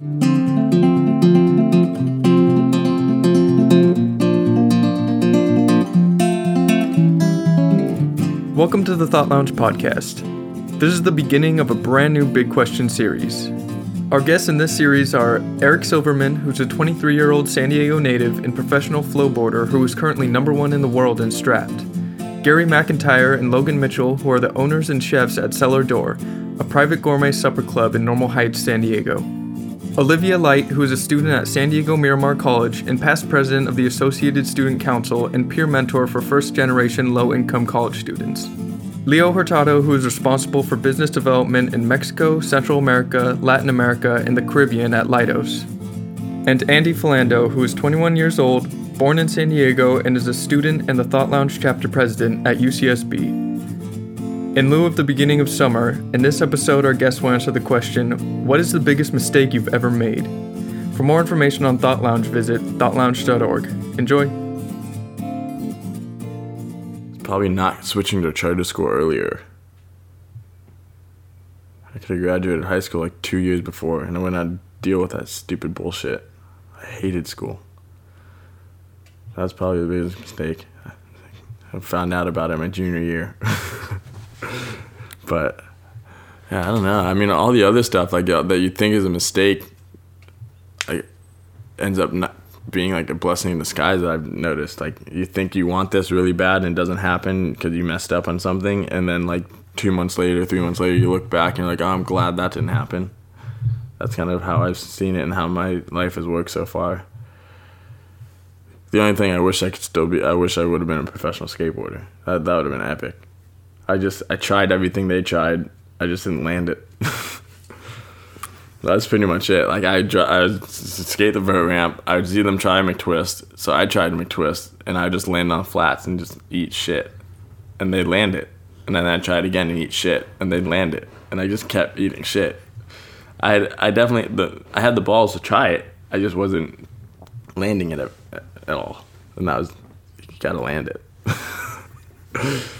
Welcome to the Thought Lounge podcast. This is the beginning of a brand new Big Question series. Our guests in this series are Eric Silverman, who's a 23 year old San Diego native and professional flowboarder who is currently number one in the world in Strapped. Gary McIntire and Logan Mitchell, who are the owners and chefs at Cellar Door, a private gourmet supper club in Normal Heights, San Diego. Olivia Light, who is a student at San Diego Miramar College and past president of the Associated Student Council and peer mentor for first generation low income college students. Leo Hurtado, who is responsible for business development in Mexico, Central America, Latin America, and the Caribbean at Leidos. And Andy Felando, who is 21 years old, born in San Diego, and is a student and the Thought Lounge chapter president at UCSB. In lieu of the beginning of summer, in this episode, our guests will answer the question What is the biggest mistake you've ever made? For more information on Thought Lounge, visit thoughtlounge.org. Enjoy! probably not switching to charter school earlier. I could have graduated high school like two years before, and I wouldn't have deal with that stupid bullshit. I hated school. That's probably the biggest mistake. I found out about it my junior year. but yeah, I don't know. I mean, all the other stuff like that you think is a mistake, like ends up not being like a blessing in disguise that I've noticed. Like you think you want this really bad and it doesn't happen because you messed up on something, and then like two months later, three months later, you look back and you're like, oh, I'm glad that didn't happen. That's kind of how I've seen it and how my life has worked so far. The only thing I wish I could still be, I wish I would have been a professional skateboarder. That that would have been epic. I just I tried everything they tried. I just didn't land it. That's pretty much it. Like I, I would skate the vert ramp. I would see them try McTwist, so I tried McTwist, and I just land on flats and just eat shit, and they'd land it, and then try it again and eat shit, and they'd land it, and I just kept eating shit. I, I definitely, the, I had the balls to try it. I just wasn't landing it at, at all, and that was, you gotta land it.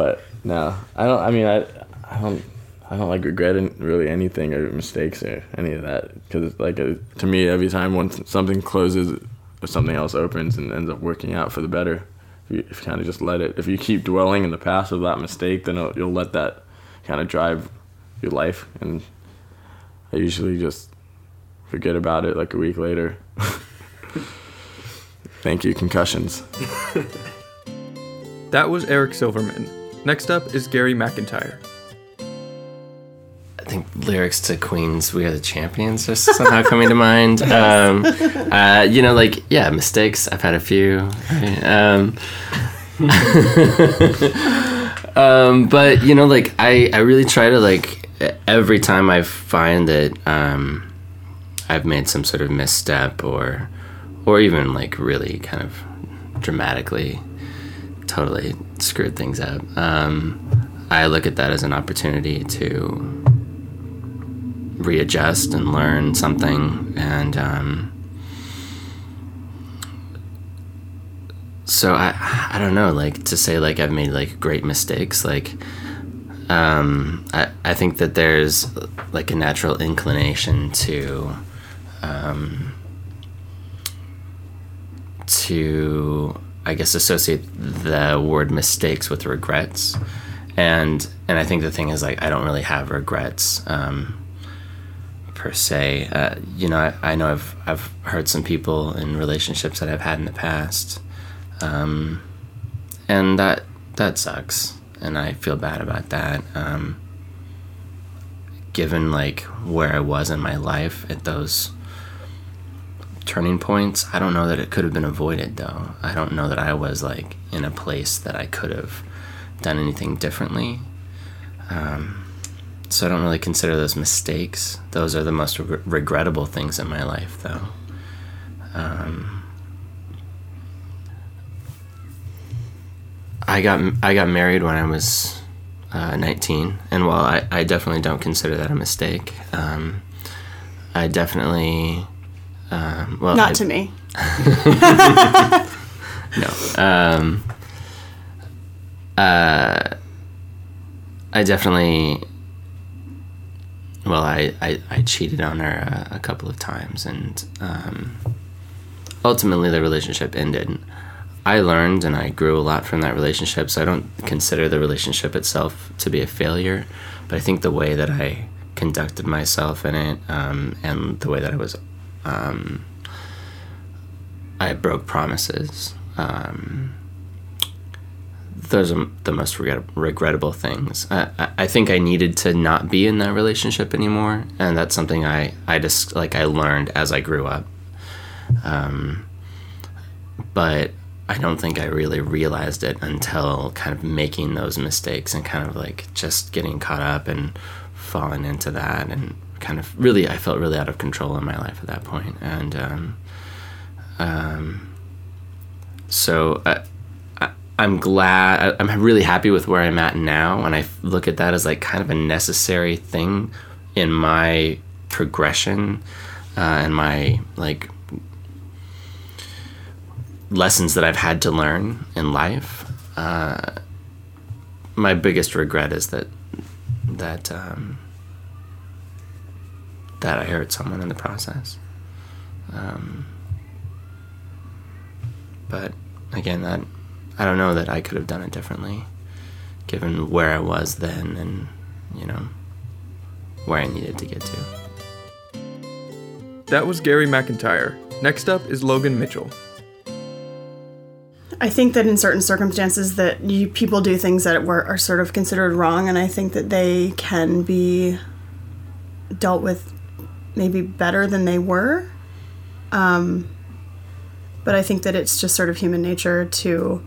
but no, I don't. I mean, I, I don't. I don't like regretting really anything or mistakes or any of that because like a, to me every time once something closes or something else opens and ends up working out for the better if you, you kind of just let it if you keep dwelling in the past of that mistake then you'll let that kind of drive your life and I usually just forget about it like a week later thank you concussions that was Eric Silverman next up is Gary McIntire I think lyrics to Queen's "We Are the Champions" are somehow coming to mind. Um, uh, you know, like yeah, mistakes. I've had a few. Um, um, but you know, like I, I really try to like every time I find that um, I've made some sort of misstep or or even like really kind of dramatically totally screwed things up. Um, I look at that as an opportunity to readjust and learn something and um, so I I don't know like to say like I've made like great mistakes like um, I I think that there's like a natural inclination to um, to I guess associate the word mistakes with regrets and and I think the thing is like I don't really have regrets um, per se. Uh, you know, I, I, know I've I've heard some people in relationships that I've had in the past, um, and that that sucks, and I feel bad about that. Um, given like where I was in my life at those turning points, I don't know that it could have been avoided though. I don't know that I was like in a place that I could have done anything differently. Um, so I don't really consider those mistakes. Those are the most re- regrettable things in my life, though. Um, I got I got married when I was uh, 19, and while I, I definitely don't consider that a mistake, um, I definitely um, well not I, to me. no. Um, uh, I definitely well, I, I, I cheated on her a, a couple of times, and um, ultimately the relationship ended. I learned and I grew a lot from that relationship, so I don't consider the relationship itself to be a failure. But I think the way that I conducted myself in it um, and the way that I was, um, I broke promises. Um, those are the most regret- regrettable things. I, I, think I needed to not be in that relationship anymore, and that's something I I just like I learned as I grew up. Um, but I don't think I really realized it until kind of making those mistakes and kind of like just getting caught up and falling into that and kind of really I felt really out of control in my life at that point and um, um, so I, I, I'm glad I, I'm really happy with where I'm at now and I look at that as like kind of a necessary thing in my progression uh, and my like lessons that I've had to learn in life. Uh, my biggest regret is that that um, that I hurt someone in the process. Um, but again, that I don't know that I could have done it differently, given where I was then and you know where I needed to get to. That was Gary McIntire. Next up is Logan Mitchell. I think that in certain circumstances that you people do things that were are sort of considered wrong, and I think that they can be dealt with maybe better than they were. Um, but I think that it's just sort of human nature to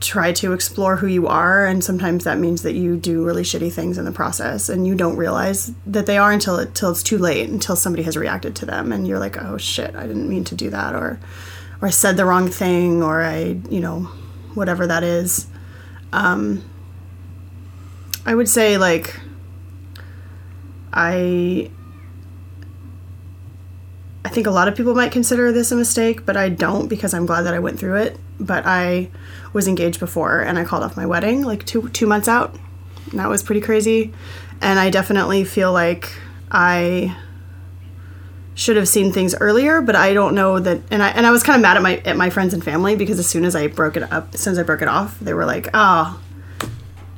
try to explore who you are, and sometimes that means that you do really shitty things in the process, and you don't realize that they are until it, until it's too late, until somebody has reacted to them, and you're like, oh shit, I didn't mean to do that, or or I said the wrong thing, or I, you know, whatever that is. Um, I would say, like, I. I think a lot of people might consider this a mistake, but I don't because I'm glad that I went through it. But I was engaged before and I called off my wedding like two two months out. That was pretty crazy. And I definitely feel like I should have seen things earlier, but I don't know that. And I and I was kind of mad at my at my friends and family because as soon as I broke it up, as soon as I broke it off, they were like, "Oh,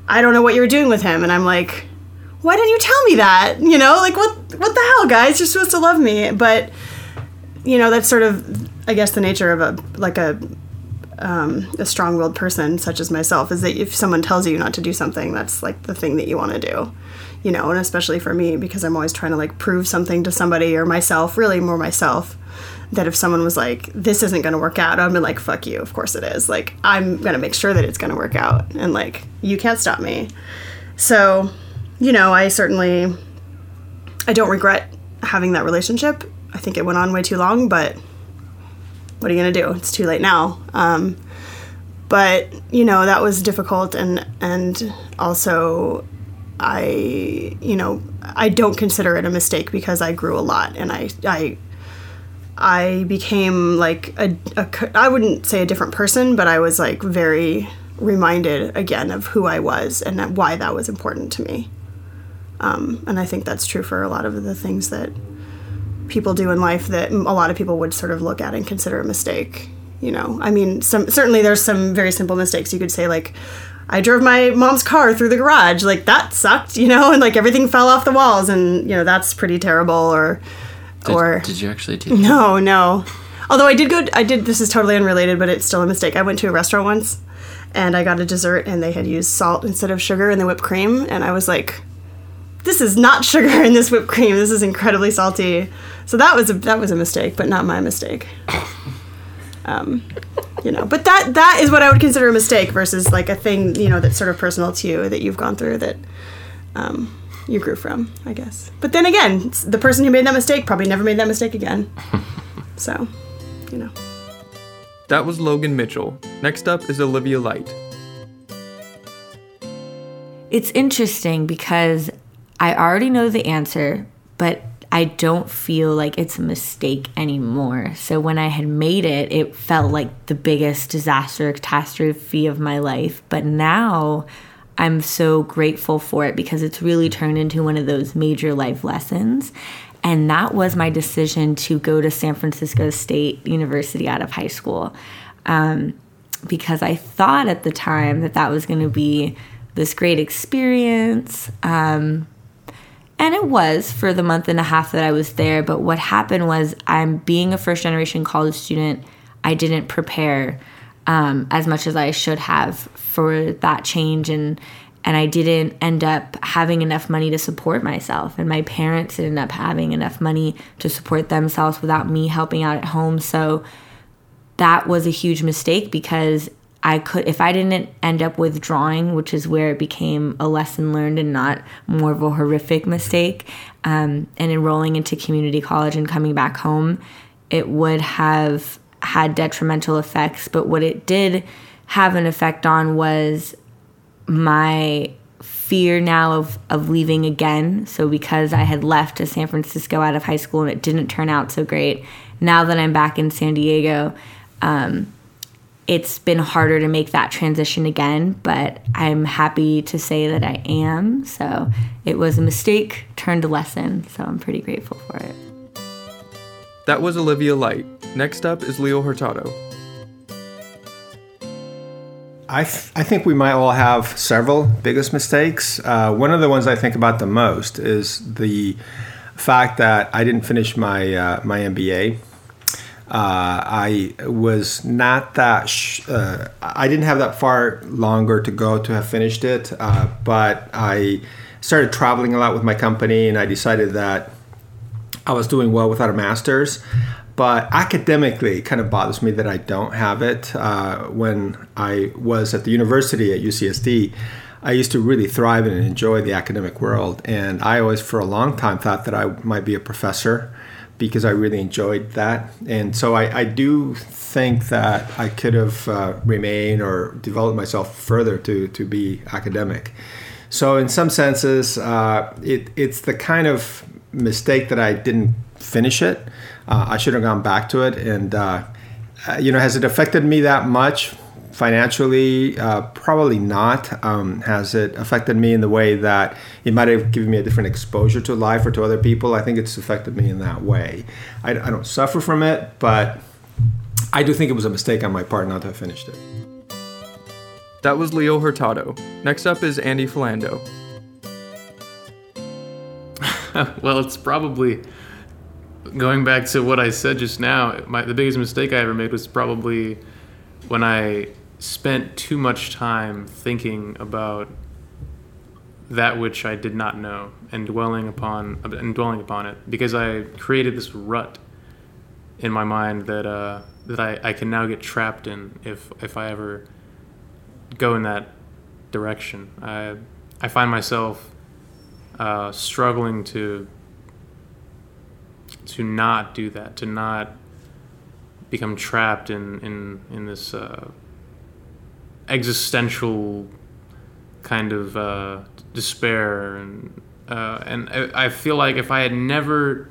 I don't know what you're doing with him," and I'm like, "Why didn't you tell me that? You know, like what what the hell, guys? You're supposed to love me." But you know, that's sort of, I guess, the nature of a like a um, a strong-willed person such as myself is that if someone tells you not to do something, that's like the thing that you want to do you know, and especially for me because I'm always trying to like prove something to somebody or myself, really more myself. That if someone was like, "This isn't going to work out," I'm like, "Fuck you! Of course it is." Like I'm going to make sure that it's going to work out, and like you can't stop me. So, you know, I certainly, I don't regret having that relationship. I think it went on way too long, but what are you going to do? It's too late now. Um, but you know that was difficult, and and also I, you know, I don't consider it a mistake because I grew a lot and I, I, I became like a, a I wouldn't say a different person, but I was like very reminded again of who I was and why that was important to me. Um, and I think that's true for a lot of the things that people do in life that a lot of people would sort of look at and consider a mistake. You know, I mean, some certainly there's some very simple mistakes you could say like, I drove my mom's car through the garage. Like that sucked, you know, and like everything fell off the walls, and you know that's pretty terrible. Or, Did, or did you actually do? no, no. Although I did go, I did. This is totally unrelated, but it's still a mistake. I went to a restaurant once, and I got a dessert, and they had used salt instead of sugar in the whipped cream, and I was like, "This is not sugar in this whipped cream. This is incredibly salty." So that was a that was a mistake, but not my mistake. Um, you know, but that that is what I would consider a mistake versus like a thing you know that's sort of personal to you that you've gone through that um, you grew from, I guess. But then again, the person who made that mistake probably never made that mistake again. so, you know. That was Logan Mitchell. Next up is Olivia Light. It's interesting because I already know the answer, but I don't feel like it's a mistake anymore. So when I had made it, it felt like the biggest disaster catastrophe of my life. But now I'm so grateful for it because it's really turned into one of those major life lessons. And that was my decision to go to San Francisco State University out of high school. Um, because I thought at the time that that was going to be this great experience. Um, and it was for the month and a half that I was there. But what happened was, I'm being a first generation college student, I didn't prepare um, as much as I should have for that change. And and I didn't end up having enough money to support myself. And my parents ended up having enough money to support themselves without me helping out at home. So that was a huge mistake because I could, if I didn't end up withdrawing, which is where it became a lesson learned and not more of a horrific mistake, um, and enrolling into community college and coming back home, it would have had detrimental effects. But what it did have an effect on was my fear now of, of leaving again. So, because I had left to San Francisco out of high school and it didn't turn out so great, now that I'm back in San Diego, um, it's been harder to make that transition again, but I'm happy to say that I am. So it was a mistake turned a lesson. So I'm pretty grateful for it. That was Olivia Light. Next up is Leo Hurtado. I, th- I think we might all have several biggest mistakes. Uh, one of the ones I think about the most is the fact that I didn't finish my uh, my MBA. Uh, I was not that. Sh- uh, I didn't have that far longer to go to have finished it, uh, but I started traveling a lot with my company, and I decided that I was doing well without a master's. But academically, it kind of bothers me that I don't have it. Uh, when I was at the university at UCSD, I used to really thrive and enjoy the academic world, and I always, for a long time, thought that I might be a professor because I really enjoyed that. And so I, I do think that I could have uh, remained or developed myself further to, to be academic. So, in some senses, uh, it, it's the kind of mistake that I didn't finish it. Uh, I should have gone back to it. And, uh, uh, you know, has it affected me that much? Financially uh, probably not um, has it affected me in the way that it might have given me a different exposure to life or to other people i think it's affected me in that way i, I don't suffer from it but i do think it was a mistake on my part not to have finished it That was Leo Hurtado. Next up is Andy Felando. well, it's probably going back to what I said just now. My, the biggest mistake I ever made was probably when I spent too much time thinking about that which I did not know and dwelling upon and dwelling upon it because I created this rut in my mind that uh, that I, I can now get trapped in if if I ever go in that direction. I I find myself uh, struggling to to not do that, to not become trapped in in in this uh, existential kind of uh, despair and uh, and I, feel like if I had never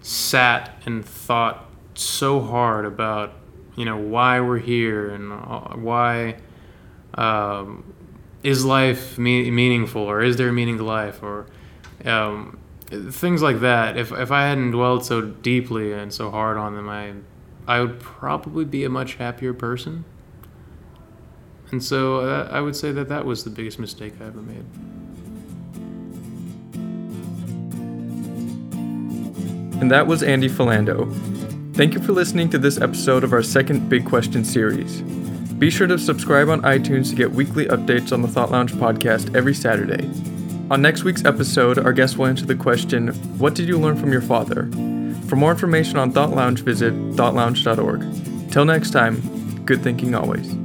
sat and thought so hard about you know why we're here and uh, why um, is life me- meaningful or is there meaning to life or um, things like that if, if i hadn't dwelled so deeply and so hard on them i i would probably be a much happier person and so uh, i would say that that was the biggest mistake i ever made And that was Andy Felando. Thank you for listening to this episode of our second Big Question series. Be sure to subscribe on iTunes to get weekly updates on the Thought Lounge podcast every Saturday. On next week's episode, our guest will answer the question What did you learn from your father? For more information on Thought Lounge, visit thoughtlounge.org. Till next time, good thinking always.